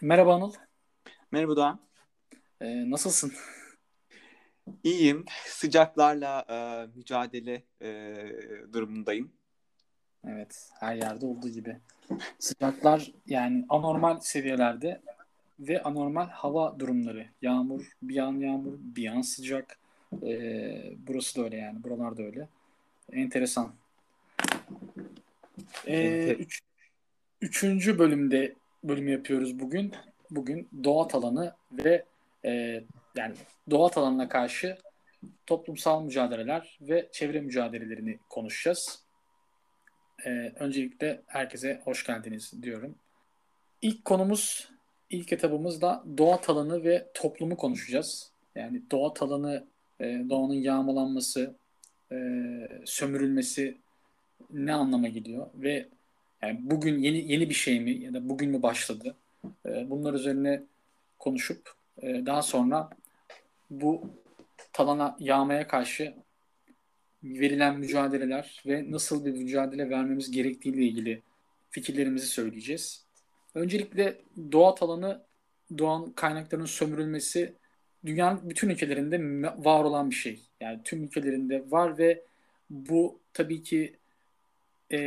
Merhaba Anıl. Merhaba Doğan. Ee, nasılsın? İyiyim. Sıcaklarla e, mücadele e, durumundayım. Evet, her yerde olduğu gibi. Sıcaklar yani anormal seviyelerde ve anormal hava durumları. Yağmur, bir an yağmur, bir an sıcak. Ee, burası da öyle yani. Buralar da öyle. Enteresan. Ee, üç, üçüncü bölümde bölüm yapıyoruz bugün. Bugün doğa alanı ve e, yani doğa alanına karşı toplumsal mücadeleler ve çevre mücadelelerini konuşacağız. E, öncelikle herkese hoş geldiniz diyorum. İlk konumuz, ilk etabımız da doğa alanı ve toplumu konuşacağız. Yani doğa alanı, e, doğanın yağmalanması, e, sömürülmesi ne anlama geliyor ve yani bugün yeni yeni bir şey mi ya da bugün mü başladı? E, bunlar üzerine konuşup daha sonra bu talana yağmaya karşı verilen mücadeleler ve nasıl bir mücadele vermemiz gerektiğiyle ilgili fikirlerimizi söyleyeceğiz. Öncelikle doğa talanı, doğan kaynaklarının sömürülmesi dünyanın bütün ülkelerinde var olan bir şey. Yani tüm ülkelerinde var ve bu tabii ki e,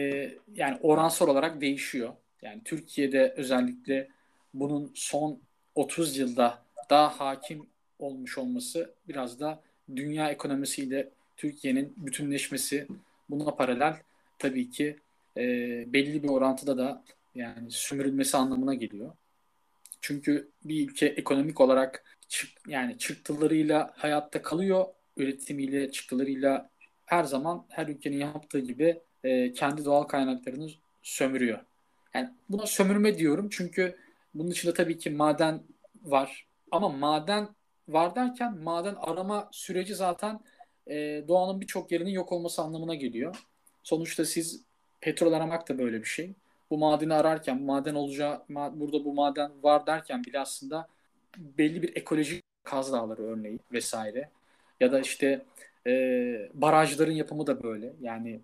yani oransal olarak değişiyor. Yani Türkiye'de özellikle bunun son 30 yılda daha hakim olmuş olması biraz da dünya ekonomisiyle Türkiye'nin bütünleşmesi buna paralel tabii ki e, belli bir orantıda da yani sömürülmesi anlamına geliyor. Çünkü bir ülke ekonomik olarak çık, yani çıktılarıyla hayatta kalıyor, üretimiyle çıktılarıyla her zaman her ülkenin yaptığı gibi e, kendi doğal kaynaklarını sömürüyor. Yani buna sömürme diyorum çünkü bunun içinde tabii ki maden var. Ama maden var derken maden arama süreci zaten e, doğanın birçok yerinin yok olması anlamına geliyor. Sonuçta siz petrol aramak da böyle bir şey. Bu madeni ararken maden olacağı burada bu maden var derken bile aslında belli bir ekolojik kaz dağları örneği vesaire ya da işte e, barajların yapımı da böyle. Yani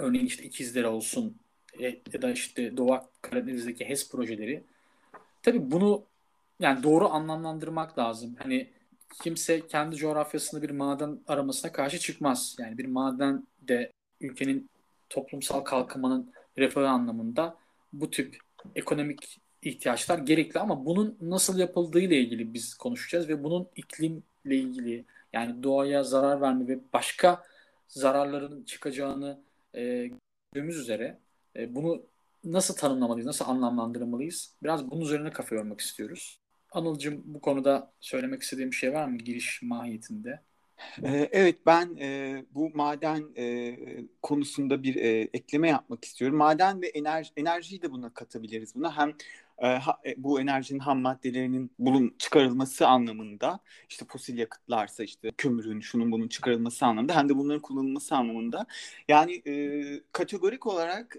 örneğin işte ikizlere olsun e, ya da işte Doğu Karadeniz'deki HES projeleri. Tabii bunu yani doğru anlamlandırmak lazım. Hani kimse kendi coğrafyasında bir maden aramasına karşı çıkmaz. Yani bir maden de ülkenin toplumsal kalkınmanın refahı anlamında bu tip ekonomik ihtiyaçlar gerekli ama bunun nasıl yapıldığı ile ilgili biz konuşacağız ve bunun iklimle ilgili yani doğaya zarar verme ve başka zararların çıkacağını e, gördüğümüz üzere e, bunu nasıl tanımlamalıyız, nasıl anlamlandırmalıyız? Biraz bunun üzerine kafa yormak istiyoruz. Anılcım bu konuda söylemek istediğim bir şey var mı giriş mahiyetinde? Evet ben e, bu maden e, konusunda bir e, ekleme yapmak istiyorum. Maden ve enerji, enerjiyi de buna katabiliriz. Buna hem ha, e, bu enerjinin ham maddelerinin bulun çıkarılması anlamında işte fosil yakıtlarsa işte kömürün şunun bunun çıkarılması anlamında hem de bunların kullanılması anlamında yani kategorik olarak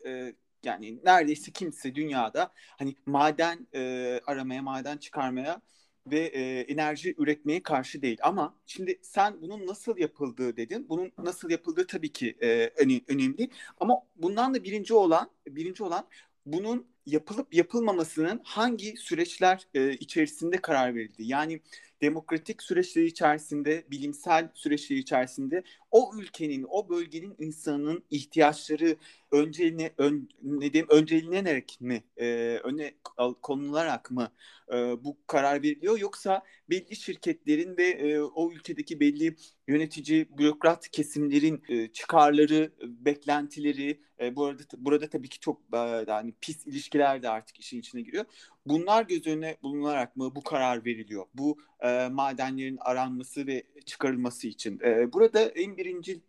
yani neredeyse kimse dünyada hani maden aramaya, maden çıkarmaya ve e, enerji üretmeye karşı değil. Ama şimdi sen bunun nasıl yapıldığı dedin. Bunun nasıl yapıldığı tabii ki e, önemli. Ama bundan da birinci olan, birinci olan bunun yapılıp yapılmamasının hangi süreçler e, içerisinde karar verildi. Yani demokratik süreçleri içerisinde, bilimsel süreçleri içerisinde o ülkenin, o bölgenin insanının ihtiyaçları önceline ön, ne diyeyim öncelenerek mi e, öne konularak mı e, bu karar veriliyor yoksa belli şirketlerin ve e, o ülkedeki belli yönetici bürokrat kesimlerin e, çıkarları, beklentileri e, bu arada burada tabii ki çok e, yani pis ilişkiler de artık işin içine giriyor. Bunlar göz önüne bulunarak mı bu karar veriliyor? Bu e, madenlerin aranması ve çıkarılması için. E, burada en birinci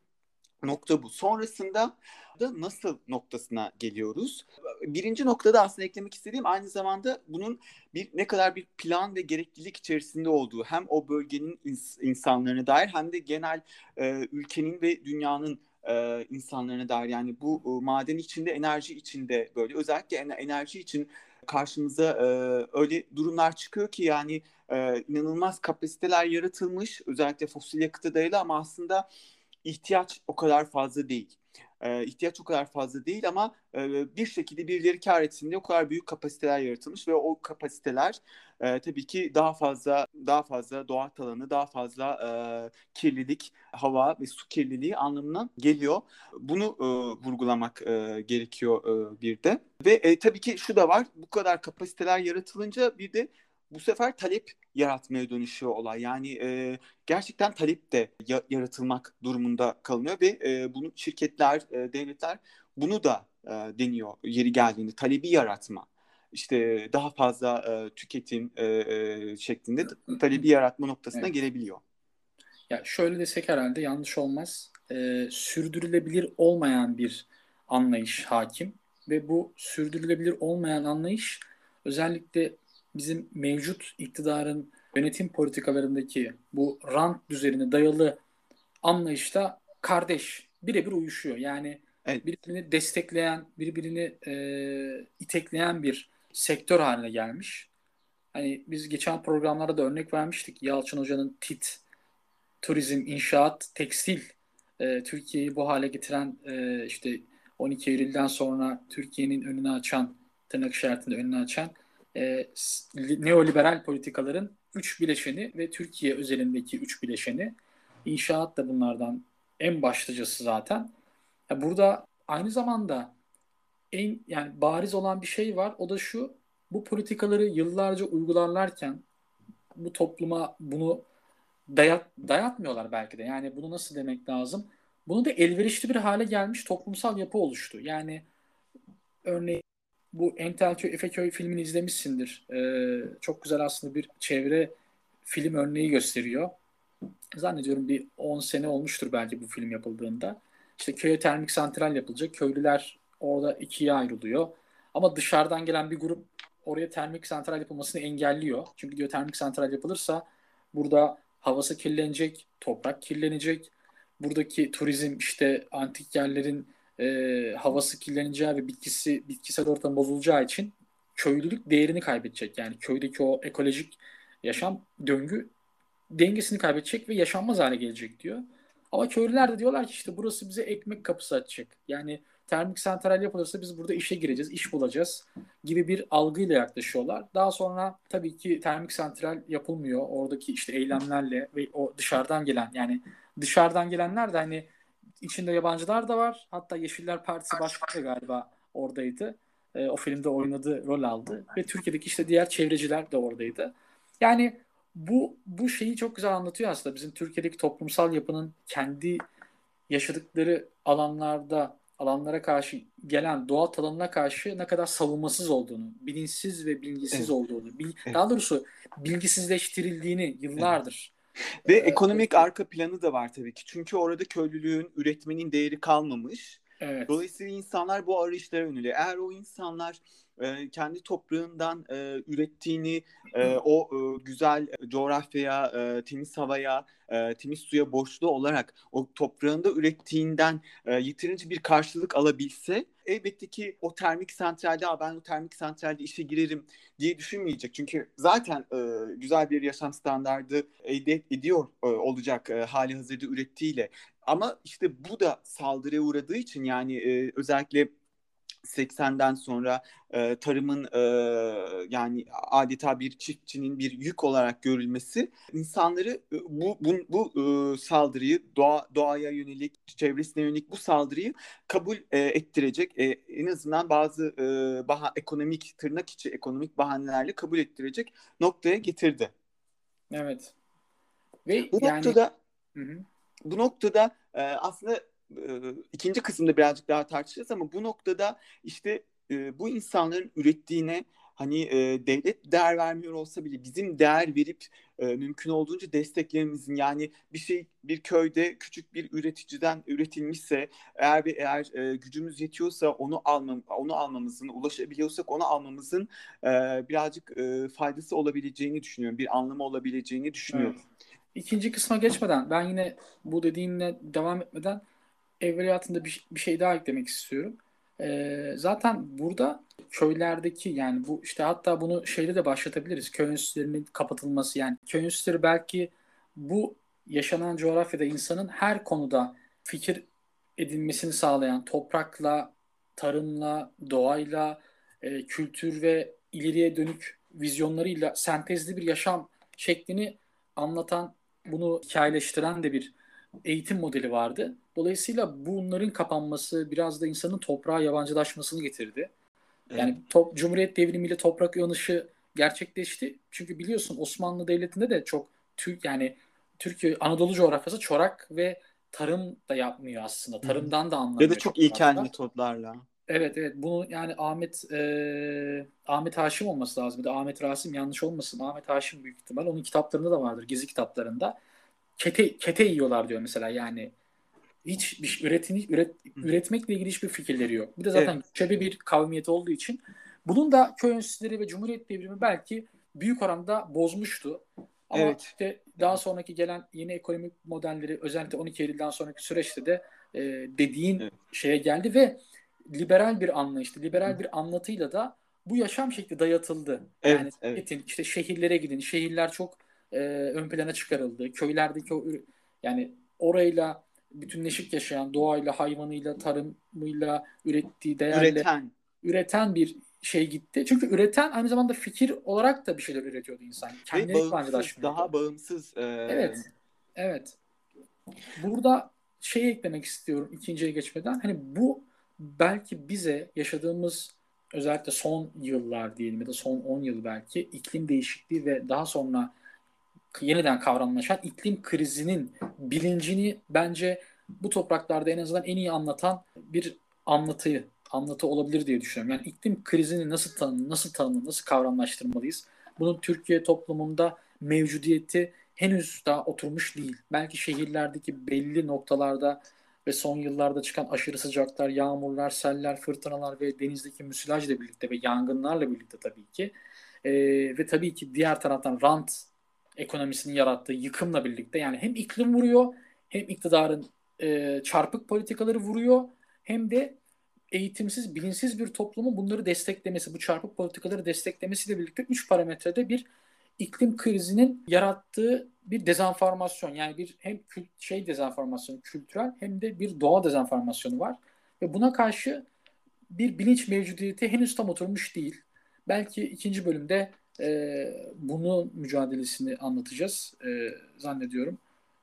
nokta bu. Sonrasında da nasıl noktasına geliyoruz. Birinci noktada aslında eklemek istediğim aynı zamanda bunun bir ne kadar bir plan ve gereklilik içerisinde olduğu hem o bölgenin ins- insanlarına dair hem de genel e, ülkenin ve dünyanın e, insanlarına dair yani bu e, maden içinde enerji içinde böyle özellikle enerji için karşımıza e, öyle durumlar çıkıyor ki yani e, inanılmaz kapasiteler yaratılmış özellikle fosil yakıta dayalı ama aslında ihtiyaç o kadar fazla değil. E, ihtiyaç o kadar fazla değil ama e, bir şekilde birileri kar etsin diye o kadar büyük kapasiteler yaratılmış ve o kapasiteler e, tabii ki daha fazla daha fazla doğa alanı, daha fazla e, kirlilik, hava ve su kirliliği anlamına geliyor. Bunu e, vurgulamak gerekiyor bir de. Ve tabii ki şu da var. Bu kadar kapasiteler yaratılınca bir de bu sefer talep yaratmaya dönüşüyor olay. Yani e, gerçekten talep de ya, yaratılmak durumunda kalınıyor ve e, bunu şirketler, e, devletler bunu da e, deniyor yeri geldiğinde talebi yaratma. İşte daha fazla e, tüketim e, e, şeklinde talebi yaratma noktasına evet. gelebiliyor. Ya şöyle desek herhalde yanlış olmaz. E, sürdürülebilir olmayan bir anlayış hakim ve bu sürdürülebilir olmayan anlayış özellikle bizim mevcut iktidarın yönetim politikalarındaki bu rant düzenine dayalı anlayışta kardeş birebir uyuşuyor. Yani evet. birbirini destekleyen, birbirini e, itekleyen bir sektör haline gelmiş. Hani biz geçen programlarda da örnek vermiştik. Yalçın Hoca'nın TİT, turizm, inşaat, tekstil e, Türkiye'yi bu hale getiren e, işte 12 Eylül'den sonra Türkiye'nin önünü açan, tırnak işaretinde önünü açan e, neoliberal politikaların üç bileşeni ve Türkiye özelindeki üç bileşeni. İnşaat da bunlardan en başlıcası zaten. Ya burada aynı zamanda en yani bariz olan bir şey var. O da şu. Bu politikaları yıllarca uygularlarken bu topluma bunu dayat, dayatmıyorlar belki de. Yani bunu nasıl demek lazım? Bunu da elverişli bir hale gelmiş toplumsal yapı oluştu. Yani örneğin bu Entelköy Efeköy filmini izlemişsindir. Ee, çok güzel aslında bir çevre film örneği gösteriyor. Zannediyorum bir 10 sene olmuştur belki bu film yapıldığında. İşte köye termik santral yapılacak. Köylüler orada ikiye ayrılıyor. Ama dışarıdan gelen bir grup oraya termik santral yapılmasını engelliyor. Çünkü diyor termik santral yapılırsa burada havası kirlenecek, toprak kirlenecek. Buradaki turizm işte antik yerlerin e, havası kirleneceği ve bitkisi bitkisel ortam bozulacağı için köylülük değerini kaybedecek. Yani köydeki o ekolojik yaşam döngü dengesini kaybedecek ve yaşanmaz hale gelecek diyor. Ama köylüler de diyorlar ki işte burası bize ekmek kapısı açacak. Yani termik santral yapılırsa biz burada işe gireceğiz, iş bulacağız gibi bir algıyla yaklaşıyorlar. Daha sonra tabii ki termik santral yapılmıyor. Oradaki işte eylemlerle ve o dışarıdan gelen yani dışarıdan gelenler de hani içinde yabancılar da var. Hatta Yeşiller Partisi başkanı galiba oradaydı. E, o filmde oynadı, rol aldı. Ve Türkiye'deki işte diğer çevreciler de oradaydı. Yani bu bu şeyi çok güzel anlatıyor aslında. Bizim Türkiye'deki toplumsal yapının kendi yaşadıkları alanlarda alanlara karşı gelen doğa alanına karşı ne kadar savunmasız olduğunu, bilinçsiz ve bilgisiz evet. olduğunu, bil, evet. daha doğrusu bilgisizleştirildiğini yıllardır ve evet. ekonomik arka planı da var tabii ki. Çünkü orada köylülüğün, üretmenin değeri kalmamış. Evet. Dolayısıyla insanlar bu arayışlara yöneliyor. Eğer o insanlar e, kendi toprağından e, ürettiğini e, o e, güzel coğrafyaya, e, temiz havaya, e, temiz suya borçlu olarak o toprağında ürettiğinden e, yeterince bir karşılık alabilse elbette ki o termik santralde ben o termik santralde işe girerim diye düşünmeyecek. Çünkü zaten e, güzel bir yaşam standardı elde ediyor e, olacak e, hali hazırda ürettiğiyle. Ama işte bu da saldırıya uğradığı için yani e, özellikle 80'den sonra e, tarımın e, yani adeta bir çiftçinin bir yük olarak görülmesi insanları e, bu bu, bu e, saldırıyı doğa doğaya yönelik çevresine yönelik bu saldırıyı kabul e, ettirecek e, en azından bazı e, baha, ekonomik tırnak içi ekonomik bahanelerle kabul ettirecek noktaya getirdi. Evet. Ve bu yani... noktada hı hı. bu noktada e, aslında e, ikinci kısımda birazcık daha tartışacağız ama bu noktada işte e, bu insanların ürettiğine hani e, devlet değer vermiyor olsa bile bizim değer verip e, mümkün olduğunca desteklememizin yani bir şey bir köyde küçük bir üreticiden üretilmişse eğer bir eğer e, gücümüz yetiyorsa onu almam onu almamızın ulaşabiliyorsak onu almamızın e, birazcık e, faydası olabileceğini düşünüyorum bir anlamı olabileceğini düşünüyorum. Evet. İkinci kısma geçmeden ben yine bu dediğinle devam etmeden evveliyatında bir, bir şey daha eklemek istiyorum. Ee, zaten burada köylerdeki yani bu işte hatta bunu şeyle de başlatabiliriz. Köy enstitülerinin kapatılması yani köy enstitüleri belki bu yaşanan coğrafyada insanın her konuda fikir edinmesini sağlayan toprakla, tarımla, doğayla, e, kültür ve ileriye dönük vizyonlarıyla sentezli bir yaşam şeklini anlatan, bunu hikayeleştiren de bir eğitim modeli vardı. Dolayısıyla bunların kapanması biraz da insanın toprağa yabancılaşmasını getirdi. Yani top, Cumhuriyet devrimiyle toprak uyanışı gerçekleşti. Çünkü biliyorsun Osmanlı Devleti'nde de çok Türk yani Türkiye Anadolu coğrafyası çorak ve tarım da yapmıyor aslında. Tarımdan da anlamıyor. Ya da çok ilkel metodlarla. Evet evet bunu yani Ahmet e, Ahmet Haşim olması lazım. Bir de Ahmet Rasim yanlış olmasın. Ahmet Haşim büyük ihtimal. Onun kitaplarında da vardır. Gezi kitaplarında. Kete, kete yiyorlar diyor mesela yani. Hiç bir üretini, üret, üretmekle ilgili hiçbir fikirleri yok. Bir de zaten evet. göçebe bir kavmiyet olduğu için bunun da köy enstitüleri ve Cumhuriyet devrimi belki büyük oranda bozmuştu. Ama evet. işte daha sonraki gelen yeni ekonomik modelleri özellikle 12 Eylül'den sonraki süreçte de e, dediğin evet. şeye geldi ve liberal bir anlayıştı. Liberal bir anlatıyla da bu yaşam şekli dayatıldı. Evet, yani evet. işte şehirlere gidin. Şehirler çok e, ön plana çıkarıldı. Köylerdeki o yani orayla bütünleşik yaşayan doğayla, hayvanıyla, tarımıyla ürettiği değerle üreten, üreten bir şey gitti. Çünkü üreten aynı zamanda fikir olarak da bir şeyler üretiyordu insan. Kendine bağımsız, daha bağımsız. E... Evet. Evet. Burada şey eklemek istiyorum ikinciye geçmeden. Hani bu belki bize yaşadığımız özellikle son yıllar diyelim ya da son 10 yıl belki iklim değişikliği ve daha sonra yeniden kavramlaşan iklim krizinin bilincini bence bu topraklarda en azından en iyi anlatan bir anlatıyı anlatı olabilir diye düşünüyorum. Yani iklim krizini nasıl tanım, nasıl tanım, nasıl kavramlaştırmalıyız? Bunun Türkiye toplumunda mevcudiyeti henüz daha oturmuş değil. Belki şehirlerdeki belli noktalarda ve son yıllarda çıkan aşırı sıcaklar, yağmurlar, seller, fırtınalar ve denizdeki müsilajla birlikte ve yangınlarla birlikte tabii ki e, ve tabii ki diğer taraftan rant ekonomisinin yarattığı yıkımla birlikte yani hem iklim vuruyor hem iktidarın e, çarpık politikaları vuruyor hem de eğitimsiz, bilinçsiz bir toplumun bunları desteklemesi, bu çarpık politikaları desteklemesiyle birlikte üç parametrede bir iklim krizinin yarattığı bir dezenformasyon. Yani bir hem kült, şey dezenformasyon kültürel hem de bir doğa dezenformasyonu var. Ve buna karşı bir bilinç mevcudiyeti henüz tam oturmuş değil. Belki ikinci bölümde e, bunun mücadelesini anlatacağız e, zannediyorum.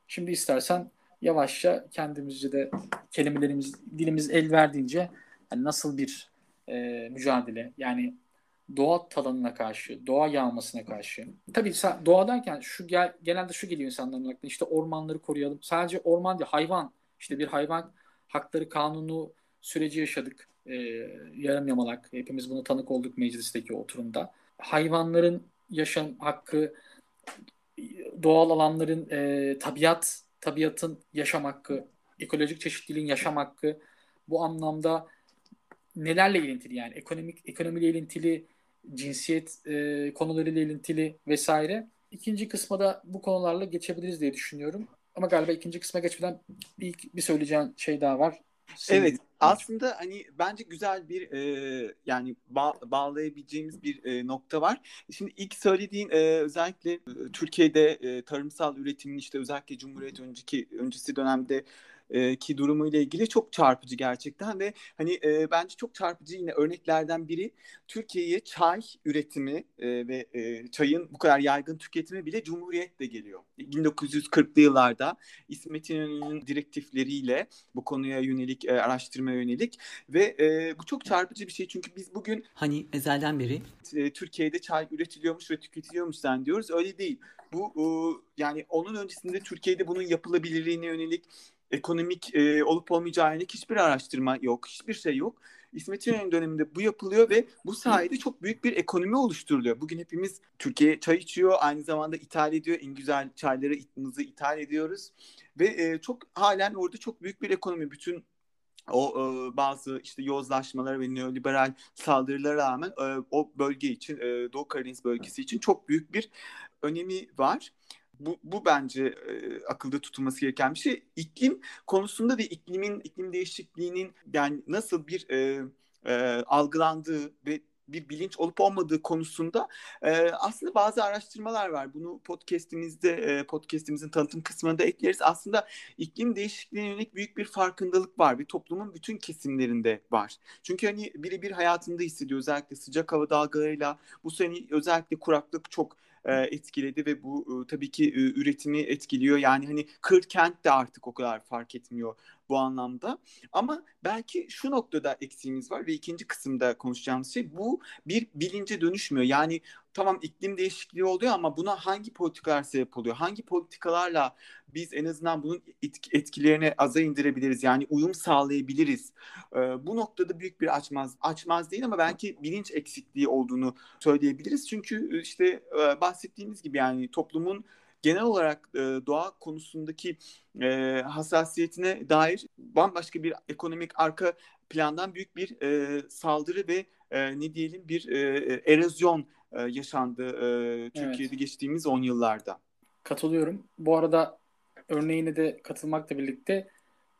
Şimdi istersen yavaşça kendimizce de kelimelerimiz, dilimiz el verdiğince yani nasıl bir e, mücadele yani doğa talanına karşı, doğa yağmasına karşı. Tabii doğa derken şu gel, genelde şu geliyor insanların aklına işte ormanları koruyalım. Sadece orman değil hayvan işte bir hayvan hakları kanunu süreci yaşadık. E, yarım yamalak hepimiz bunu tanık olduk meclisteki oturumda. Hayvanların yaşam hakkı, doğal alanların e, tabiat, tabiatın yaşam hakkı, ekolojik çeşitliliğin yaşam hakkı bu anlamda nelerle ilintili yani ekonomik ekonomiyle ilintili, cinsiyet e, konularıyla ilintili vesaire. İkinci kısma da bu konularla geçebiliriz diye düşünüyorum. Ama galiba ikinci kısma geçmeden bir, bir söyleyeceğin şey daha var. Senin evet aslında hani bence güzel bir e, yani ba- bağlayabileceğimiz bir e, nokta var. Şimdi ilk söylediğin e, özellikle e, Türkiye'de e, tarımsal üretimin işte özellikle Cumhuriyet önceki öncesi dönemde ki durumu ile ilgili çok çarpıcı gerçekten ve hani e, bence çok çarpıcı yine örneklerden biri Türkiye'ye çay üretimi e, ve e, çayın bu kadar yaygın tüketimi bile Cumhuriyet'le geliyor. 1940'lı yıllarda İsmet İnönü'nün direktifleriyle bu konuya yönelik e, araştırmaya yönelik ve e, bu çok çarpıcı bir şey çünkü biz bugün hani ezelden beri e, Türkiye'de çay üretiliyormuş ve tüketiliyormuş sen diyoruz öyle değil. Bu e, yani onun öncesinde Türkiye'de bunun yapılabilirliğine yönelik ekonomik e, olup olmayacağı yönelik hiçbir araştırma yok, hiçbir şey yok. İsmet İnönü döneminde bu yapılıyor ve bu sayede çok büyük bir ekonomi oluşturuluyor. Bugün hepimiz Türkiye çay içiyor, aynı zamanda ithal ediyor. En güzel çayları ithal ediyoruz. Ve e, çok halen orada çok büyük bir ekonomi. Bütün o e, bazı işte yozlaşmalara ve neoliberal saldırılara rağmen e, o bölge için, e, Doğu Karadeniz bölgesi için çok büyük bir önemi var Bu, bu bence e, akılda tutulması gereken bir şey. İklim konusunda ve iklimin iklim değişikliğinin yani nasıl bir e, e, algılandığı ve bir bilinç olup olmadığı konusunda e, aslında bazı araştırmalar var. Bunu podcast'imizde e, podcast'imizin tanıtım kısmında ekleriz. Aslında iklim değişikliğine yönelik büyük bir farkındalık var. Bir toplumun bütün kesimlerinde var. Çünkü hani birebir hayatında hissediyor özellikle sıcak hava dalgalarıyla bu sene özellikle kuraklık çok e, etkiledi ve bu e, tabii ki e, üretimi etkiliyor. Yani hani kır kent de artık o kadar fark etmiyor bu anlamda. Ama belki şu noktada eksiğimiz var ve ikinci kısımda konuşacağımız şey bu bir bilince dönüşmüyor. Yani tamam iklim değişikliği oluyor ama buna hangi politikalar sebep oluyor? Hangi politikalarla biz en azından bunun etkilerini aza indirebiliriz? Yani uyum sağlayabiliriz. Ee, bu noktada büyük bir açmaz açmaz değil ama belki bilinç eksikliği olduğunu söyleyebiliriz. Çünkü işte e, bahsettiğimiz gibi yani toplumun genel olarak e, doğa konusundaki e, hassasiyetine dair bambaşka bir ekonomik arka plandan büyük bir e, saldırı ve e, ne diyelim bir e, erozyon e, yaşandı e, Türkiye'de evet. geçtiğimiz 10 yıllarda. Katılıyorum. Bu arada örneğine de katılmakla birlikte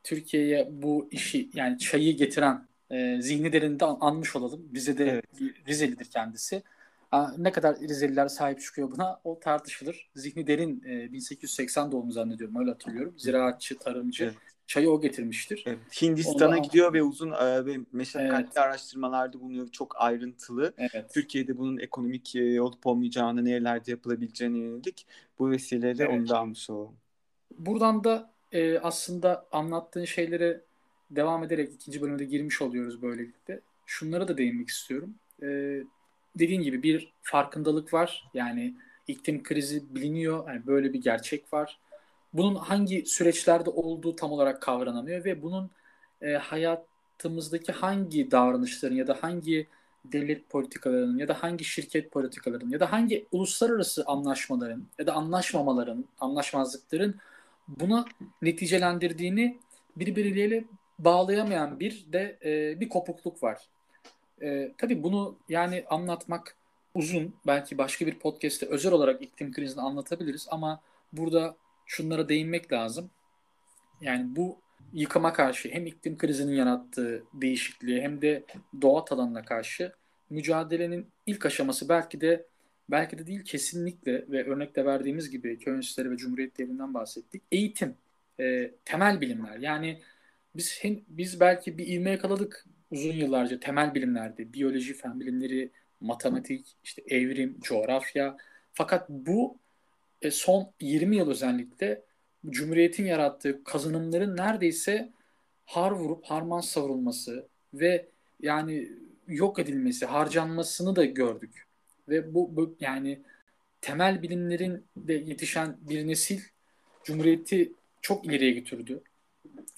Türkiye'ye bu işi yani çayı getiren e, zihni derinde anmış olalım. Bize de evet. Rizelidir kendisi. Ne kadar Rizeliler sahip çıkıyor buna o tartışılır. Zihni Derin 1880 e, doğumlu zannediyorum öyle hatırlıyorum. Ziraatçı, tarımcı. Evet. Çayı o getirmiştir. Evet. Hindistan'a Ondan... gidiyor ve uzun e, ve meşakkatli evet. araştırmalarda bulunuyor. Çok ayrıntılı. Evet. Türkiye'de bunun ekonomik e, olup olmayacağını, nerelerde yapılabileceğine yönelik bu vesileyle evet. onu da almış olalım. Buradan da e, aslında anlattığın şeylere devam ederek ikinci bölümde girmiş oluyoruz böylelikle. Şunlara da değinmek istiyorum. E, dediğin gibi bir farkındalık var. Yani iklim krizi biliniyor. Yani böyle bir gerçek var. Bunun hangi süreçlerde olduğu tam olarak kavranamıyor ve bunun e, hayatımızdaki hangi davranışların ya da hangi devlet politikalarının ya da hangi şirket politikalarının ya da hangi uluslararası anlaşmaların ya da anlaşmamaların, anlaşmazlıkların buna neticelendirdiğini birbirleriyle bağlayamayan bir de e, bir kopukluk var. E, tabii bunu yani anlatmak uzun. Belki başka bir podcast'te özel olarak iklim krizini anlatabiliriz ama burada şunlara değinmek lazım. Yani bu yıkıma karşı hem iklim krizinin yarattığı değişikliği hem de doğa alanına karşı mücadelenin ilk aşaması belki de belki de değil kesinlikle ve örnekte verdiğimiz gibi köy ve Cumhuriyet devrinden bahsettik. Eğitim, e, temel bilimler. Yani biz hem, biz belki bir ivme yakaladık uzun yıllarca temel bilimlerde, biyoloji, fen bilimleri, matematik, işte evrim, coğrafya. Fakat bu e, son 20 yıl özellikle Cumhuriyet'in yarattığı kazanımların neredeyse har vurup harman savrulması ve yani yok edilmesi, harcanmasını da gördük. Ve bu, bu yani temel bilimlerin de yetişen bir nesil Cumhuriyeti çok ileriye götürdü.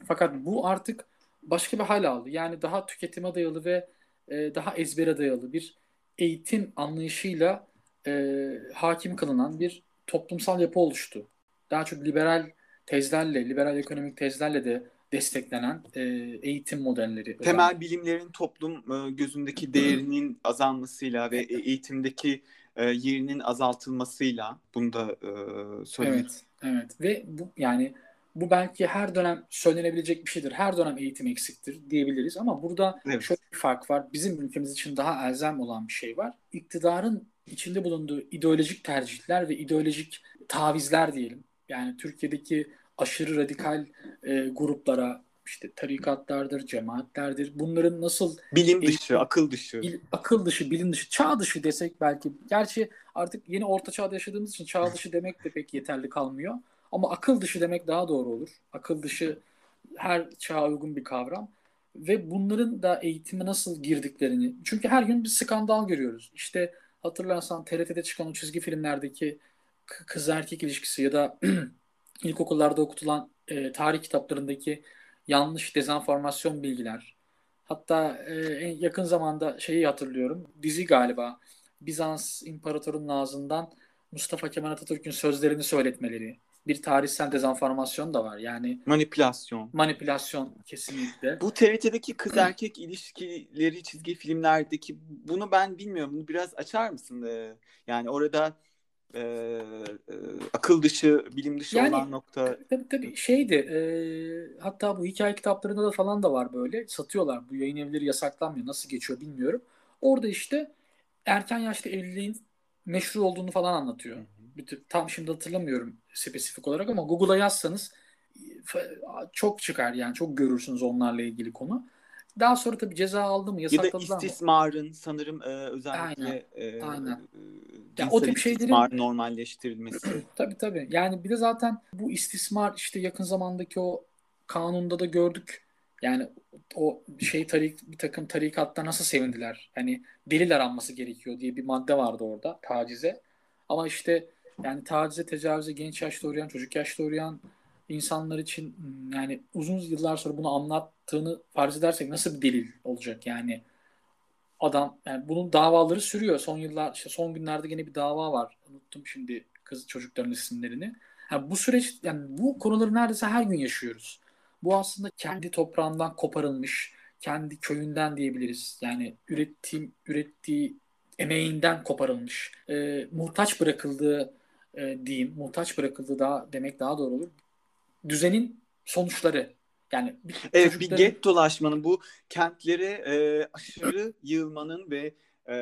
Fakat bu artık başka bir hal aldı. Yani daha tüketime dayalı ve e, daha ezbere dayalı bir eğitim anlayışıyla e, hakim kılınan bir toplumsal yapı oluştu. Daha çok liberal tezlerle, liberal ekonomik tezlerle de desteklenen e, eğitim modelleri. Temel özellikle. bilimlerin toplum e, gözündeki değerinin azalmasıyla ve e, eğitimdeki e, yerinin azaltılmasıyla bunu da e, söylemek. Evet, evet ve bu yani bu belki her dönem söylenebilecek bir şeydir. Her dönem eğitim eksiktir diyebiliriz ama burada evet. şöyle bir fark var. Bizim ülkemiz için daha elzem olan bir şey var. İktidarın içinde bulunduğu ideolojik tercihler ve ideolojik tavizler diyelim. Yani Türkiye'deki aşırı radikal e, gruplara işte tarikatlardır, cemaatlerdir. Bunların nasıl bilim dışı, eğitim, akıl dışı, bil, akıl dışı, bilim dışı, çağ dışı desek belki. Gerçi artık yeni orta çağda yaşadığımız için çağ dışı demek de pek yeterli kalmıyor. Ama akıl dışı demek daha doğru olur. Akıl dışı her çağa uygun bir kavram. Ve bunların da eğitime nasıl girdiklerini. Çünkü her gün bir skandal görüyoruz. İşte hatırlarsan TRT'de çıkan o çizgi filmlerdeki kız erkek ilişkisi ya da ilkokullarda okutulan e, tarih kitaplarındaki yanlış dezenformasyon bilgiler. Hatta e, yakın zamanda şeyi hatırlıyorum. Dizi galiba. Bizans imparatorunun ağzından Mustafa Kemal Atatürk'ün sözlerini söyletmeleri bir tarihsel dezenformasyon da var. Yani manipülasyon. Manipülasyon kesinlikle. Bu TRT'deki kız erkek ilişkileri çizgi filmlerdeki bunu ben bilmiyorum. Bunu biraz açar mısın? Yani orada e, e, akıl dışı, bilim dışı yani, olan nokta. Tabii tabii şeydi. E, hatta bu hikaye kitaplarında da falan da var böyle. Satıyorlar. Bu yayın evleri yasaklanmıyor. Nasıl geçiyor bilmiyorum. Orada işte erken yaşta evliliğin meşru olduğunu falan anlatıyor. Bir, tam şimdi hatırlamıyorum spesifik olarak ama Google'a yazsanız çok çıkar yani çok görürsünüz onlarla ilgili konu. Daha sonra tabii ceza aldı mı yasakladı mı? Ya da istismarın ama. sanırım e, özellikle aynen, e, aynen. Ya, o tip şeylerin normalleştirilmesi. tabii tabii. Yani bir de zaten bu istismar işte yakın zamandaki o kanunda da gördük. Yani o şey tarik bir takım tarikatta nasıl sevindiler? Hani delil aranması gerekiyor diye bir madde vardı orada tacize. Ama işte yani tacize, tecavüze genç yaşta uğrayan, çocuk yaşta uğrayan insanlar için hmm, yani uzun yıllar sonra bunu anlattığını farz edersek nasıl bir delil olacak? Yani adam yani bunun davaları sürüyor. Son yıllar işte son günlerde yine bir dava var. Unuttum şimdi kız çocukların isimlerini. Yani bu süreç yani bu konuları neredeyse her gün yaşıyoruz. Bu aslında kendi toprağından koparılmış kendi köyünden diyebiliriz. Yani ürettiğim ürettiği emeğinden koparılmış e, muhtaç bırakıldığı e, diyeyim muhtaç bırakıldığı daha demek daha doğru olur düzenin sonuçları. Yani bir, evet çocukların... bir get dolaşmanın bu kentlere e, aşırı yığılmanın ve e,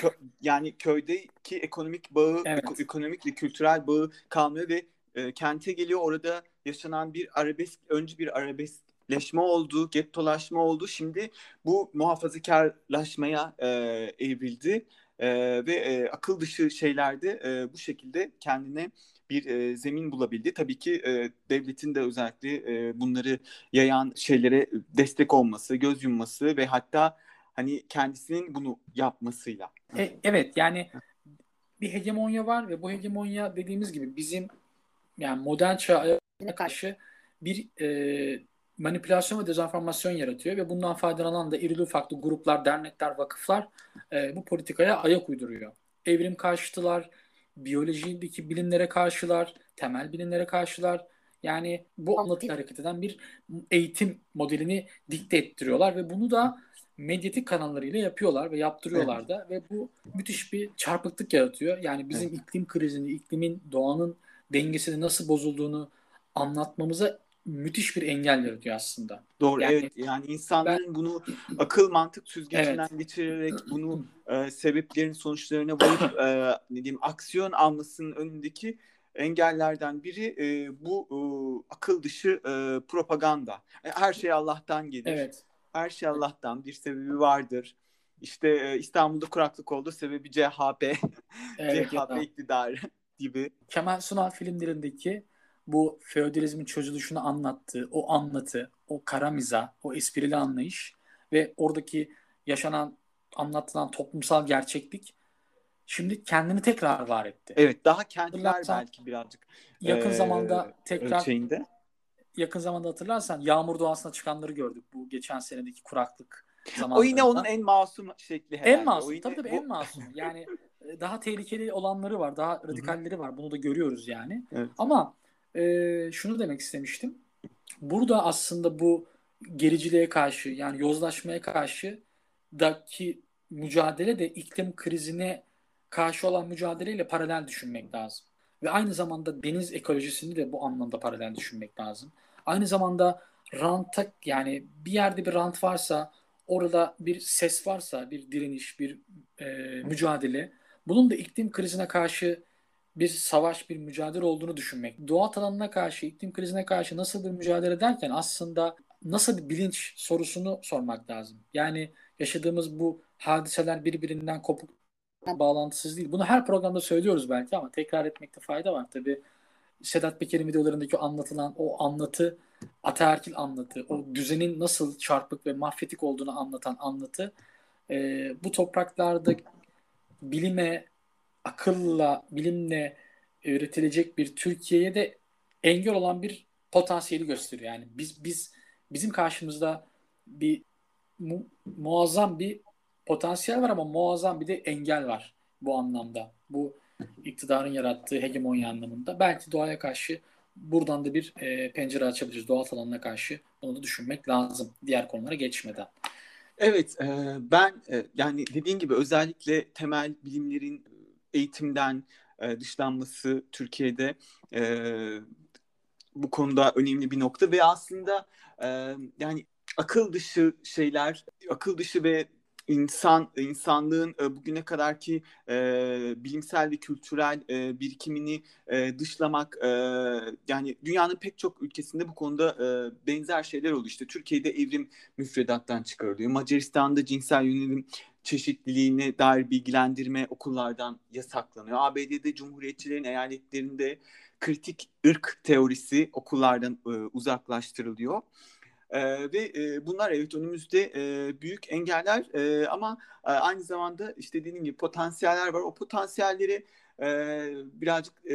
kö, yani köydeki ekonomik bağı, evet. ekonomik ve kültürel bağı kalmıyor ve e, kente geliyor orada yaşanan bir arabesk, önce bir arabeskleşme oldu, gettolaşma oldu. Şimdi bu muhafazakarlaşmaya e, evrildi e, ve e, akıl dışı şeylerde e, bu şekilde kendine bir e, zemin bulabildi. Tabii ki e, devletin de özellikle e, bunları yayan şeylere destek olması, göz yumması ve hatta hani kendisinin bunu yapmasıyla. E, evet yani bir hegemonya var ve bu hegemonya dediğimiz gibi bizim yani modern çağa karşı bir e, manipülasyon ve dezenformasyon yaratıyor ve bundan faydalanan da irili ufaklı gruplar, dernekler, vakıflar e, bu politikaya ayak uyduruyor. Evrim karşıtılar, biyolojideki bilimlere karşılar, temel bilimlere karşılar. Yani bu anlatı hareket eden bir eğitim modelini dikte ettiriyorlar ve bunu da medyatik kanallarıyla yapıyorlar ve yaptırıyorlar evet. da ve bu müthiş bir çarpıklık yaratıyor. Yani bizim evet. iklim krizini, iklimin, doğanın dengesini nasıl bozulduğunu anlatmamıza müthiş bir engel yaratıyor aslında. Doğru yani, evet yani insanların ben, bunu akıl mantık süzgecinden evet. geçirerek bunu e, sebeplerin sonuçlarına varıp e, ne diyeyim aksiyon almasının önündeki engellerden biri e, bu e, akıl dışı e, propaganda. E, her şey Allah'tan gelir. Evet. Her şey Allah'tan bir sebebi vardır. İşte e, İstanbul'da kuraklık oldu sebebi CHP. Evet, CHP iktidarı gibi. Kemal Sunal filmlerindeki bu feodalizmin çözülüşünü anlattığı o anlatı, o kara miza, o esprili anlayış ve oradaki yaşanan, anlatılan toplumsal gerçeklik şimdi kendini tekrar var etti. Evet, daha kentler belki birazcık yakın ee, zamanda tekrar şeyinde. yakın zamanda hatırlarsan yağmur doğasına çıkanları gördük bu geçen senedeki kuraklık zamanlarında. O yine onun en masum şekli herhalde. En masum, yine, tabii tabii bu... en masum. Yani daha tehlikeli olanları var, daha radikalleri var. Bunu da görüyoruz yani. Evet. Ama e, şunu demek istemiştim. Burada aslında bu gericiliğe karşı yani yozlaşmaya karşı daki mücadele de iklim krizine karşı olan mücadeleyle paralel düşünmek lazım. Ve aynı zamanda deniz ekolojisini de bu anlamda paralel düşünmek lazım. Aynı zamanda ranta yani bir yerde bir rant varsa orada bir ses varsa bir direniş bir e, mücadele bunun da iklim krizine karşı bir savaş, bir mücadele olduğunu düşünmek. Doğa alanına karşı, iklim krizine karşı nasıl bir mücadele derken aslında nasıl bir bilinç sorusunu sormak lazım. Yani yaşadığımız bu hadiseler birbirinden kopuk bağlantısız değil. Bunu her programda söylüyoruz belki ama tekrar etmekte fayda var. Tabi Sedat Peker'in videolarındaki anlatılan o anlatı, ataerkil anlatı, o düzenin nasıl çarpık ve mahfetik olduğunu anlatan anlatı e, bu topraklarda bilime, akılla, bilimle üretilecek bir Türkiye'ye de engel olan bir potansiyeli gösteriyor. Yani biz biz bizim karşımızda bir mu, muazzam bir potansiyel var ama muazzam bir de engel var bu anlamda. Bu iktidarın yarattığı hegemonya anlamında. Belki doğaya karşı buradan da bir e, pencere açabiliriz. Doğal alanına karşı onu da düşünmek lazım diğer konulara geçmeden. Evet, e, ben e, yani dediğin gibi özellikle temel bilimlerin eğitimden e, dışlanması Türkiye'de e, bu konuda önemli bir nokta ve aslında e, yani akıl dışı şeyler, akıl dışı ve insan insanlığın e, bugüne kadarki e, bilimsel ve kültürel e, birikimini e, dışlamak e, yani dünyanın pek çok ülkesinde bu konuda e, benzer şeyler oluyor. İşte Türkiye'de evrim müfredattan çıkarılıyor. Macaristan'da cinsel yönelim çeşitliliğine dair bilgilendirme okullardan yasaklanıyor. ABD'de cumhuriyetçilerin eyaletlerinde kritik ırk teorisi okullardan e, uzaklaştırılıyor. E, ve e, bunlar evet önümüzde e, büyük engeller e, ama e, aynı zamanda işte dediğim gibi potansiyeller var. O potansiyelleri e, birazcık e,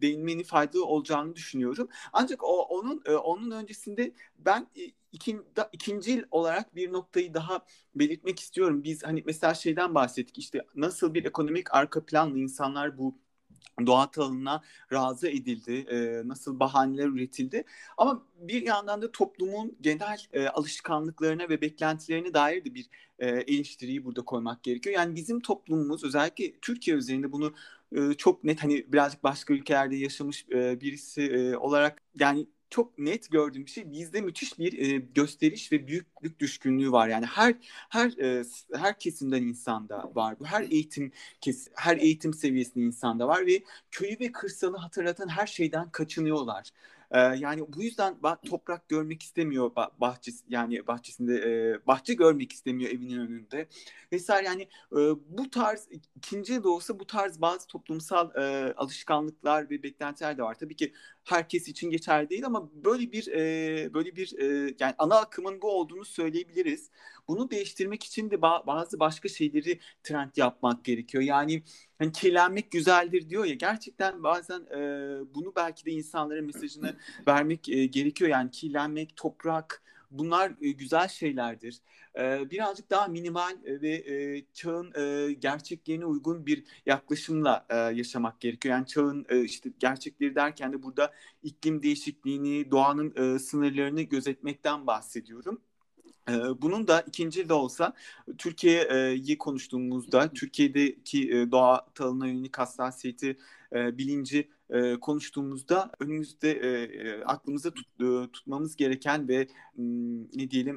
değinmenin faydalı olacağını düşünüyorum. Ancak o onun e, onun öncesinde ben e, ikin, da, ikinci olarak bir noktayı daha belirtmek istiyorum. Biz hani mesela şeyden bahsettik işte nasıl bir ekonomik arka planlı insanlar bu doğa alanına razı edildi, e, nasıl bahaneler üretildi. Ama bir yandan da toplumun genel e, alışkanlıklarına ve beklentilerine dair de bir e, eleştiriyi burada koymak gerekiyor. Yani bizim toplumumuz özellikle Türkiye üzerinde bunu e, çok net hani birazcık başka ülkelerde yaşamış e, birisi e, olarak yani çok net gördüğüm bir şey bizde müthiş bir e, gösteriş ve büyüklük düşkünlüğü var. Yani her her e, her kesimden insanda var bu. Her eğitim kes her eğitim seviyesinde insanda var ve köyü ve kırsalı hatırlatan her şeyden kaçınıyorlar. E, yani bu yüzden toprak görmek istemiyor bahçesi yani bahçesinde e, bahçe görmek istemiyor evinin önünde vesaire yani e, bu tarz ikinci de olsa bu tarz bazı toplumsal e, alışkanlıklar ve beklentiler de var. Tabii ki herkes için geçerli değil ama böyle bir e, böyle bir e, yani ana akımın bu olduğunu söyleyebiliriz. Bunu değiştirmek için de ba- bazı başka şeyleri trend yapmak gerekiyor. Yani hani kirlenmek güzeldir diyor ya gerçekten bazen e, bunu belki de insanlara mesajını vermek e, gerekiyor. Yani kirlenmek, toprak bunlar e, güzel şeylerdir. E, birazcık daha minimal ve e, çağın e, gerçekliğine uygun bir yaklaşımla e, yaşamak gerekiyor. Yani çağın e, işte gerçekleri derken de burada iklim değişikliğini, doğanın e, sınırlarını gözetmekten bahsediyorum. Bunun da ikinci de olsa Türkiye'yi konuştuğumuzda Türkiye'deki doğa talına yönelik hassasiyeti bilinci konuştuğumuzda önümüzde aklımızda tut, tutmamız gereken ve ne diyelim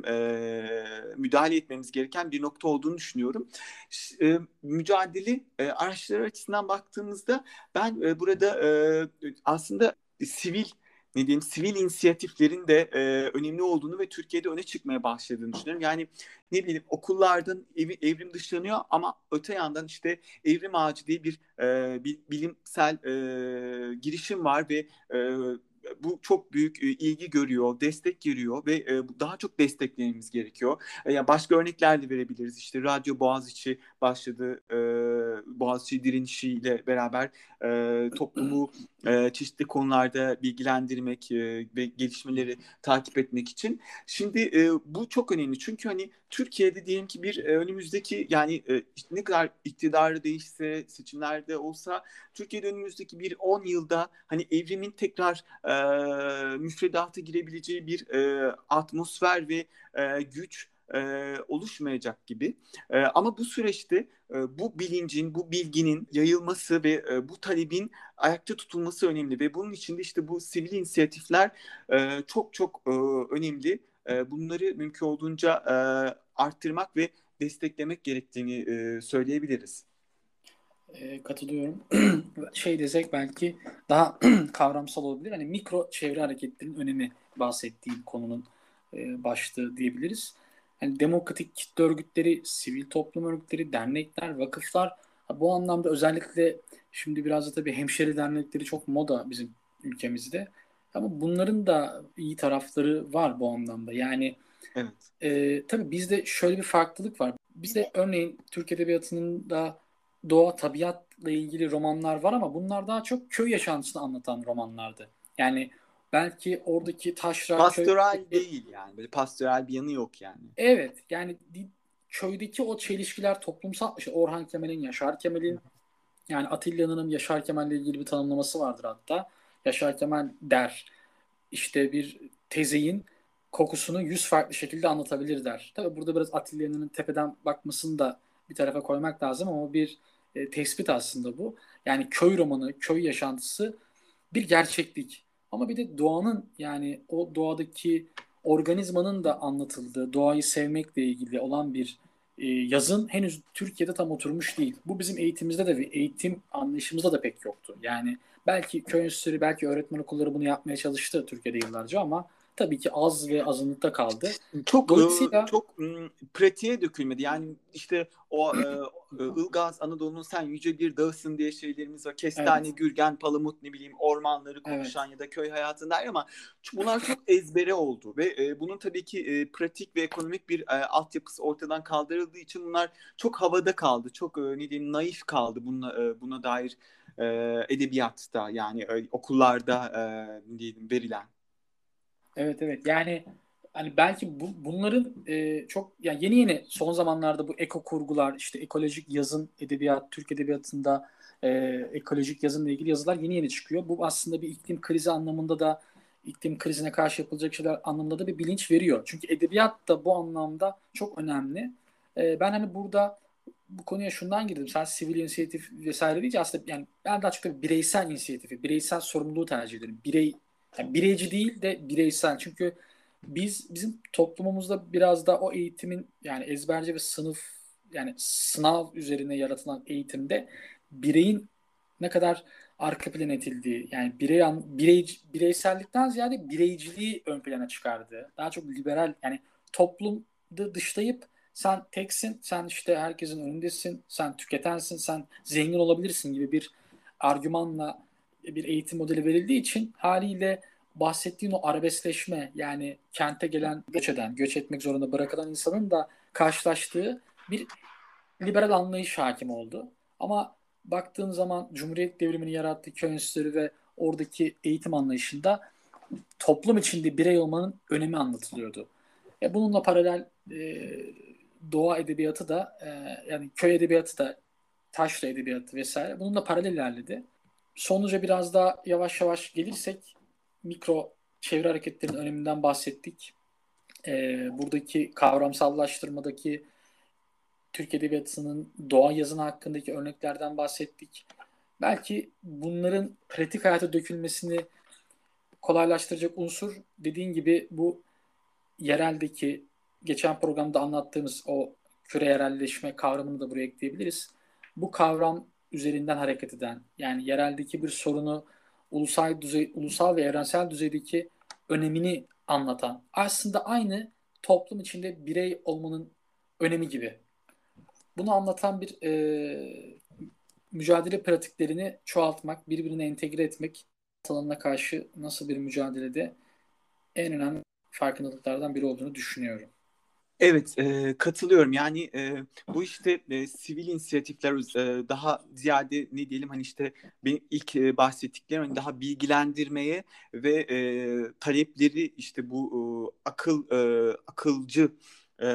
müdahale etmemiz gereken bir nokta olduğunu düşünüyorum. Mücadele araçları açısından baktığımızda ben burada aslında sivil ne diyeyim sivil inisiyatiflerin de e, önemli olduğunu ve Türkiye'de öne çıkmaya başladığını düşünüyorum. Yani ne bileyim okullardan ev, evrim dışlanıyor ama öte yandan işte evrim ağacı diye bir e, bilimsel e, girişim var ve e, bu çok büyük e, ilgi görüyor, destek görüyor ve e, daha çok desteklememiz gerekiyor. E, yani başka örnekler de verebiliriz. İşte Radyo Boğaziçi başladı. Boğaziçi direnişiyle beraber toplumu çeşitli konularda bilgilendirmek ve gelişmeleri takip etmek için. Şimdi bu çok önemli çünkü hani Türkiye'de diyelim ki bir önümüzdeki yani ne kadar iktidarı değişse seçimlerde olsa Türkiye'de önümüzdeki bir 10 yılda hani evrimin tekrar müfredata girebileceği bir e, atmosfer ve e, güç e, oluşmayacak gibi. E, ama bu süreçte e, bu bilincin, bu bilginin yayılması ve e, bu talebin ayakta tutulması önemli ve bunun içinde işte bu sivil inisiyatifler e, çok çok e, önemli. E, bunları mümkün olduğunca e, arttırmak ve desteklemek gerektiğini e, söyleyebiliriz. E, katılıyorum. şey desek belki daha kavramsal olabilir. Hani mikro çevre hareketlerinin önemi bahsettiğim konunun e, başlığı diyebiliriz. Yani demokratik kitle örgütleri, sivil toplum örgütleri, dernekler, vakıflar bu anlamda özellikle şimdi biraz da tabii hemşeri dernekleri çok moda bizim ülkemizde. Ama bunların da iyi tarafları var bu anlamda. Yani evet. e, tabii bizde şöyle bir farklılık var. Bizde örneğin Türk Edebiyatı'nın da doğa, tabiatla ilgili romanlar var ama bunlar daha çok köy yaşantısını anlatan romanlardı. Yani belki oradaki taşra pastoral köy... değil yani. Böyle pastoral bir yanı yok yani. Evet. Yani köydeki o çelişkiler toplumsal işte Orhan Kemal'in, Yaşar Kemal'in yani Atilla'nın Yaşar Kemal'le ilgili bir tanımlaması vardır hatta. Yaşar Kemal der işte bir tezeyin kokusunu yüz farklı şekilde anlatabilir der. Tabi burada biraz Atilla'nın tepeden bakmasını da bir tarafa koymak lazım ama bir e, tespit aslında bu. Yani köy romanı, köy yaşantısı bir gerçeklik. Ama bir de doğanın yani o doğadaki organizmanın da anlatıldığı, doğayı sevmekle ilgili olan bir e, yazın henüz Türkiye'de tam oturmuş değil. Bu bizim eğitimimizde de ve eğitim anlayışımızda da pek yoktu. Yani belki köy enstitüleri, belki öğretmen okulları bunu yapmaya çalıştı Türkiye'de yıllarca ama tabii ki az ve azınlıkta kaldı. Çok Dolayısıyla... çok pratiğe dökülmedi. Yani işte o e, Ilgaz Anadolu'nun sen yüce bir dağısın diye şeylerimiz var. Kestane, evet. gürgen, palamut ne bileyim ormanları konuşan evet. ya da köy hayatında ama bunlar çok ezbere oldu ve e, bunun tabii ki e, pratik ve ekonomik bir e, altyapısı ortadan kaldırıldığı için bunlar çok havada kaldı. Çok e, ne diyeyim naif kaldı buna e, buna dair e, edebiyatta yani e, okullarda e, diyelim verilen. Evet evet yani hani belki bu, bunların e, çok yani yeni yeni son zamanlarda bu eko kurgular işte ekolojik yazın edebiyat Türk edebiyatında e, ekolojik yazınla ilgili yazılar yeni yeni çıkıyor. Bu aslında bir iklim krizi anlamında da iklim krizine karşı yapılacak şeyler anlamında da bir bilinç veriyor. Çünkü edebiyat da bu anlamda çok önemli. E, ben hani burada bu konuya şundan girdim. Sen sivil inisiyatif vesaire deyince aslında yani ben daha çok bireysel inisiyatifi, bireysel sorumluluğu tercih ederim. Birey yani bireyci değil de bireysel. Çünkü biz bizim toplumumuzda biraz da o eğitimin yani ezberci ve sınıf yani sınav üzerine yaratılan eğitimde bireyin ne kadar arka plan etildiği yani birey, birey bireysellikten ziyade bireyciliği ön plana çıkardı. Daha çok liberal yani toplumda dışlayıp sen teksin, sen işte herkesin önündesin, sen tüketensin, sen zengin olabilirsin gibi bir argümanla bir eğitim modeli verildiği için haliyle bahsettiğin o arabeskleşme yani kente gelen göç eden, göç etmek zorunda bırakılan insanın da karşılaştığı bir liberal anlayış hakim oldu. Ama baktığın zaman Cumhuriyet devrimini yarattığı köy enstitüleri ve oradaki eğitim anlayışında toplum içinde birey olmanın önemi anlatılıyordu. E bununla paralel e, doğa edebiyatı da e, yani köy edebiyatı da taşra edebiyatı vesaire bununla paralel ilerledi. Sonuca biraz daha yavaş yavaş gelirsek mikro çevre hareketlerinin öneminden bahsettik. E, buradaki kavramsallaştırmadaki Türk Edebiyatı'nın doğa yazını hakkındaki örneklerden bahsettik. Belki bunların pratik hayata dökülmesini kolaylaştıracak unsur dediğin gibi bu yereldeki geçen programda anlattığımız o küre yerelleşme kavramını da buraya ekleyebiliriz. Bu kavram üzerinden hareket eden yani yereldeki bir sorunu ulusal düzey, ulusal ve evrensel düzeydeki önemini anlatan aslında aynı toplum içinde birey olmanın önemi gibi. Bunu anlatan bir e, mücadele pratiklerini çoğaltmak, birbirine entegre etmek alanına karşı nasıl bir mücadelede en önemli farkındalıklardan biri olduğunu düşünüyorum. Evet, e, katılıyorum. Yani e, bu işte e, sivil inisiyatifler e, daha ziyade ne diyelim hani işte benim ilk e, bahsettiklerim hani daha bilgilendirmeye ve e, talepleri işte bu e, akıl e, akılcı e,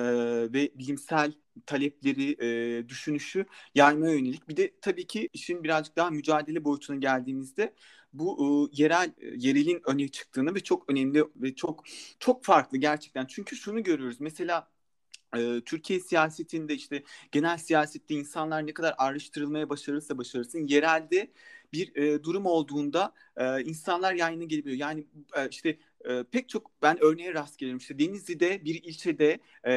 ve bilimsel talepleri, e, düşünüşü yaymaya yönelik. Bir de tabii ki işin birazcık daha mücadele boyutuna geldiğimizde bu e, yerel yerelin öne çıktığını ve çok önemli ve çok çok farklı gerçekten. Çünkü şunu görüyoruz. Mesela Türkiye siyasetinde işte genel siyasette insanlar ne kadar ayrıştırılmaya başarırsa başarısın yerelde bir e, durum olduğunda e, insanlar yayına gelebiliyor. Yani e, işte e, pek çok ben örneğe rast gelirim. İşte Denizli'de bir ilçede e,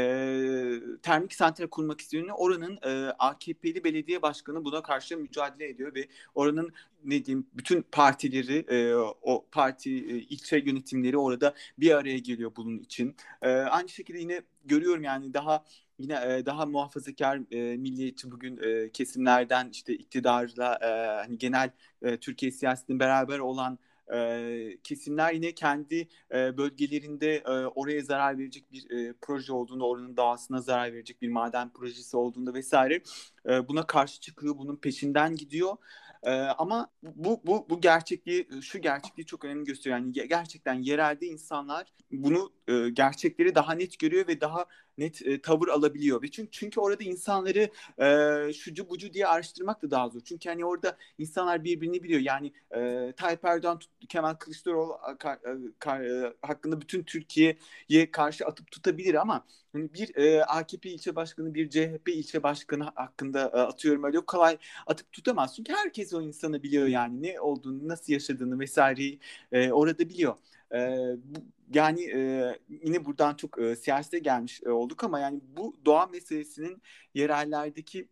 termik santral kurmak istiyor. Oranın e, AKP'li belediye başkanı buna karşı mücadele ediyor ve oranın ne diyeyim bütün partileri e, o parti e, ilçe yönetimleri orada bir araya geliyor bunun için. E, aynı şekilde yine görüyorum yani daha yine e, daha muhafazakar e, milliyetçi bugün e, kesimlerden işte iktidarla e, hani genel e, Türkiye siyasetinin beraber olan e, kesimler yine kendi e, bölgelerinde e, oraya zarar verecek bir e, proje olduğunda, oranın doğasına zarar verecek bir maden projesi olduğunda vesaire e, buna karşı çıkıyor, bunun peşinden gidiyor. Ee, ama bu bu bu gerçekliği şu gerçekliği çok önemli gösteriyor. Yani gerçekten yerelde insanlar bunu e, gerçekleri daha net görüyor ve daha net e, tavır alabiliyor. Ve çünkü çünkü orada insanları e, şucu bucu diye araştırmak da daha zor. Çünkü hani orada insanlar birbirini biliyor. Yani e, Tayyip Erdoğan, Kemal Kılıçdaroğlu kar, e, kar, e, hakkında bütün Türkiye'ye karşı atıp tutabilir ama hani bir e, AKP ilçe başkanı, bir CHP ilçe başkanı hakkında e, atıyorum öyle kolay atıp tutamaz. Çünkü herkes o insanı biliyor yani ne olduğunu, nasıl yaşadığını vesaireyi e, orada biliyor. E, bu, yani e, yine buradan çok e, siyasete gelmiş e, olduk ama yani bu doğa meselesinin yerellerdeki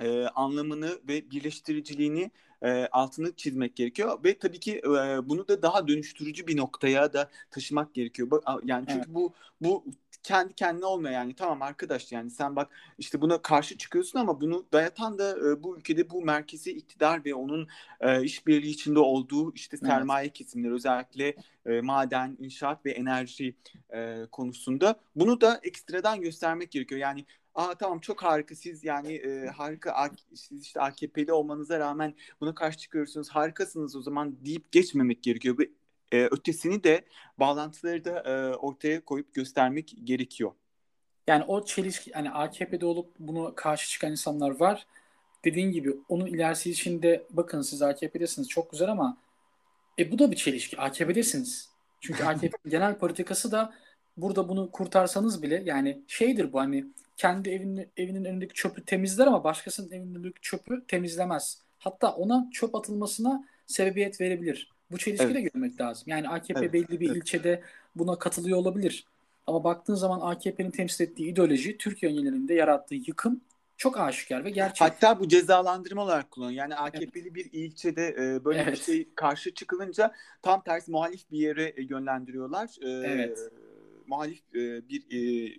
e, anlamını ve birleştiriciliğini e, altını çizmek gerekiyor ve tabii ki e, bunu da daha dönüştürücü bir noktaya da taşımak gerekiyor. Yani çünkü evet. bu bu kendi kendine olmuyor yani tamam arkadaş yani sen bak işte buna karşı çıkıyorsun ama bunu dayatan da e, bu ülkede bu merkezi iktidar ve onun e, işbirliği içinde olduğu işte sermaye evet. kesimleri özellikle e, maden, inşaat ve enerji e, konusunda bunu da ekstradan göstermek gerekiyor. Yani Aa tamam çok harika siz yani e, harika siz işte AKP'li olmanıza rağmen buna karşı çıkıyorsunuz harikasınız o zaman deyip geçmemek gerekiyor. Ve e, ötesini de bağlantıları da e, ortaya koyup göstermek gerekiyor. Yani o çelişki hani AKP'de olup bunu karşı çıkan insanlar var. Dediğin gibi onun ilerisi için de bakın siz AKP'desiniz çok güzel ama e bu da bir çelişki. AKP'desiniz. Çünkü AKP'nin genel politikası da burada bunu kurtarsanız bile yani şeydir bu hani kendi evinin, evinin önündeki çöpü temizler ama başkasının evinin önündeki çöpü temizlemez. Hatta ona çöp atılmasına sebebiyet verebilir. Bu çelişki evet. de görmek lazım. Yani AKP evet. belli bir evet. ilçede buna katılıyor olabilir. Ama baktığın zaman AKP'nin temsil ettiği ideoloji Türkiye genelinde yarattığı yıkım çok aşikar ve gerçek. Hatta bu cezalandırma olarak kullanılıyor. Yani AKP'li evet. bir ilçede e, böyle evet. bir şey karşı çıkılınca tam tersi muhalif bir yere yönlendiriyorlar. E, evet muhalif e, bir e,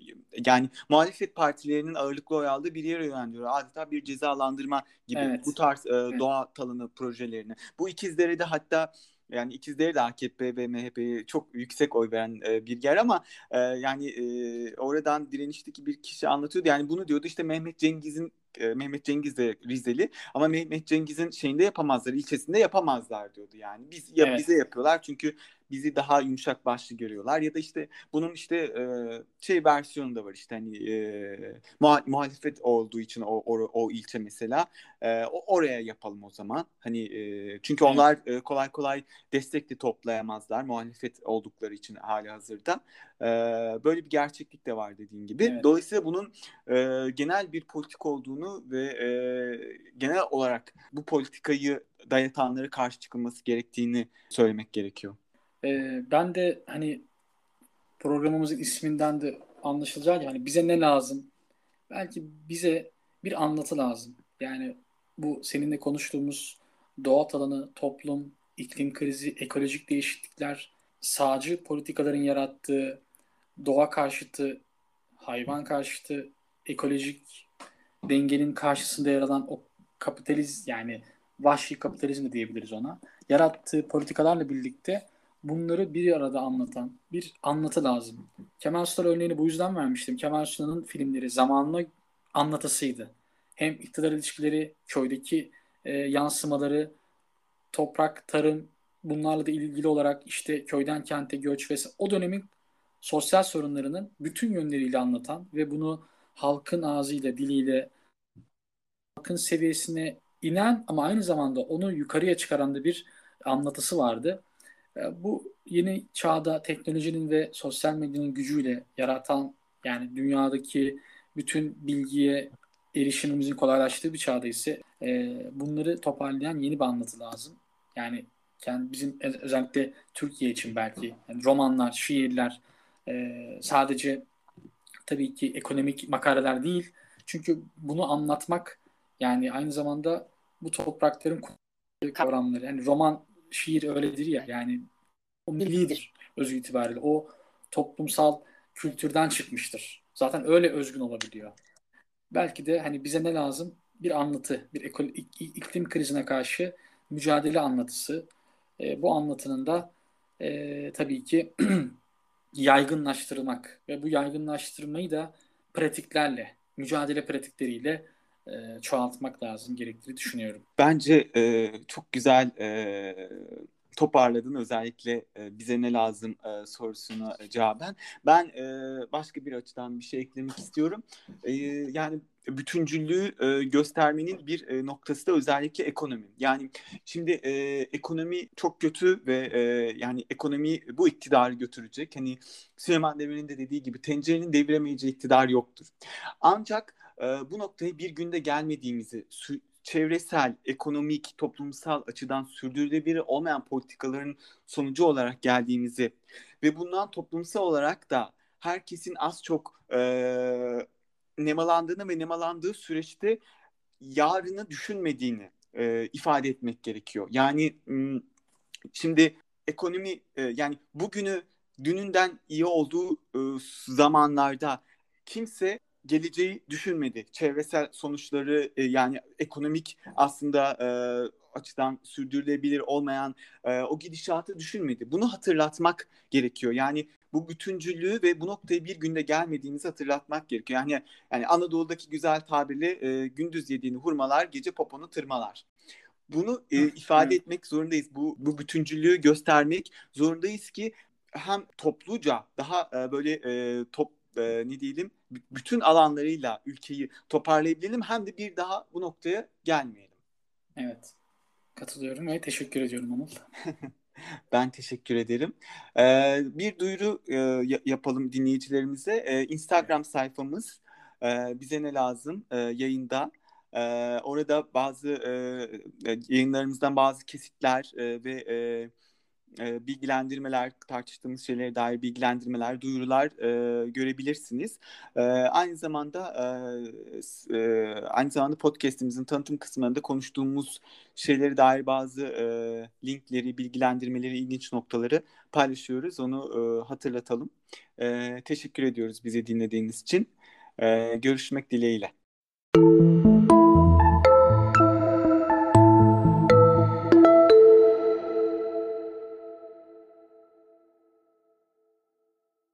yani muhalefet partilerinin ağırlıklı oy aldığı bir yere yönlendiriyor. Adeta bir cezalandırma gibi evet. bu tarz e, evet. doğa talanı projelerini. Bu ikizleri de hatta yani ikizleri de AKP ve MHP'ye çok yüksek oy veren e, bir yer ama e, yani e, oradan direnişteki bir kişi anlatıyordu. Yani bunu diyordu işte Mehmet Cengiz'in e, Mehmet Cengiz de Rizeli ama Mehmet Cengiz'in şeyinde yapamazlar, ilçesinde yapamazlar diyordu yani. Biz ya, evet. bize yapıyorlar çünkü bizi daha yumuşak başlı görüyorlar. Ya da işte bunun işte e, şey versiyonu da var işte hani e, muhalefet olduğu için o, o, o ilçe mesela e, oraya yapalım o zaman. Hani e, çünkü onlar e, kolay kolay destek de toplayamazlar muhalefet oldukları için hali hazırda. E, böyle bir gerçeklik de var dediğin gibi. Evet. dolayısıyla bunun e, genel bir politik olduğunu ve e, genel olarak bu politikayı dayatanlara karşı çıkılması gerektiğini söylemek gerekiyor. Ee, ben de hani programımızın isminden de anlaşılacağı yani bize ne lazım? Belki bize bir anlatı lazım. Yani bu seninle konuştuğumuz doğa alanı, toplum, iklim krizi, ekolojik değişiklikler, sağcı politikaların yarattığı doğa karşıtı, hayvan karşıtı, ekolojik dengenin karşısında yer alan o kapitalizm yani vahşi kapitalizm diyebiliriz ona. Yarattığı politikalarla birlikte bunları bir arada anlatan bir anlatı lazım. Kemal Sunal örneğini bu yüzden vermiştim. Kemal Sunal'ın filmleri zamanla anlatısıydı. Hem iktidar ilişkileri, köydeki e, yansımaları, toprak, tarım bunlarla da ilgili olarak işte köyden kente göç ve o dönemin sosyal sorunlarının bütün yönleriyle anlatan ve bunu halkın ağzıyla, diliyle halkın seviyesine inen ama aynı zamanda onu yukarıya çıkaran da bir anlatısı vardı. E, bu yeni çağda teknolojinin ve sosyal medyanın gücüyle yaratan yani dünyadaki bütün bilgiye erişimimizin kolaylaştığı bir çağda ise e, bunları toparlayan yeni bir anlatı lazım. Yani yani bizim özellikle Türkiye için belki yani romanlar, şiirler e, sadece tabii ki ekonomik makaleler değil. Çünkü bunu anlatmak yani aynı zamanda bu toprakların kavramları. Yani roman şiir öyledir ya yani o millidir özü itibariyle. O toplumsal kültürden çıkmıştır. Zaten öyle özgün olabiliyor. Belki de hani bize ne lazım? Bir anlatı, bir ekol, iklim krizine karşı mücadele anlatısı. E, bu anlatının da e, tabii ki yaygınlaştırmak ve bu yaygınlaştırmayı da pratiklerle, mücadele pratikleriyle e, çoğaltmak lazım gerektiğini düşünüyorum. Bence e, çok güzel e, toparladın özellikle e, bize ne lazım e, sorusuna cevaben. Ben e, başka bir açıdan bir şey eklemek istiyorum. E, yani bütüncüllüğü e, göstermenin bir e, noktası da özellikle ekonomi. Yani şimdi e, ekonomi çok kötü ve e, yani ekonomi bu iktidarı götürecek. Hani Süleyman Demirel'in de dediği gibi tencerenin deviremeyeceği iktidar yoktur. Ancak e, bu noktaya bir günde gelmediğimizi çevresel, ekonomik, toplumsal açıdan sürdürülebilir olmayan politikaların sonucu olarak geldiğimizi ve bundan toplumsal olarak da herkesin az çok e, nemalandığını ve nemalandığı süreçte yarını düşünmediğini e, ifade etmek gerekiyor. Yani şimdi ekonomi e, yani bugünü dününden iyi olduğu e, zamanlarda kimse geleceği düşünmedi. Çevresel sonuçları e, yani ekonomik aslında e, açıdan sürdürülebilir olmayan e, o gidişatı düşünmedi. Bunu hatırlatmak gerekiyor. Yani bu bütüncüllüğü ve bu noktaya bir günde gelmediğimizi hatırlatmak gerekiyor. Yani yani Anadolu'daki güzel tabirle e, gündüz yediğini hurmalar, gece poponu tırmalar. Bunu e, ifade etmek zorundayız. Bu bu bütüncüllüğü göstermek zorundayız ki hem topluca daha e, böyle e, top e, ne diyelim bütün alanlarıyla ülkeyi toparlayabilelim hem de bir daha bu noktaya gelmeyelim. Evet. Katılıyorum ve teşekkür ediyorum Anıl. ben teşekkür ederim. Ee, bir duyuru e, yapalım dinleyicilerimize. Ee, Instagram sayfamız e, bize ne lazım e, yayında. E, orada bazı e, e yayınlarımızdan bazı kesitler e, ve e, e, bilgilendirmeler, tartıştığımız şeylere dair bilgilendirmeler, duyurular e, görebilirsiniz. E, aynı zamanda e, e, aynı zamanda podcast'imizin tanıtım kısmında konuştuğumuz şeylere dair bazı e, linkleri, bilgilendirmeleri, ilginç noktaları paylaşıyoruz. Onu e, hatırlatalım. E, teşekkür ediyoruz bizi dinlediğiniz için. E, görüşmek dileğiyle.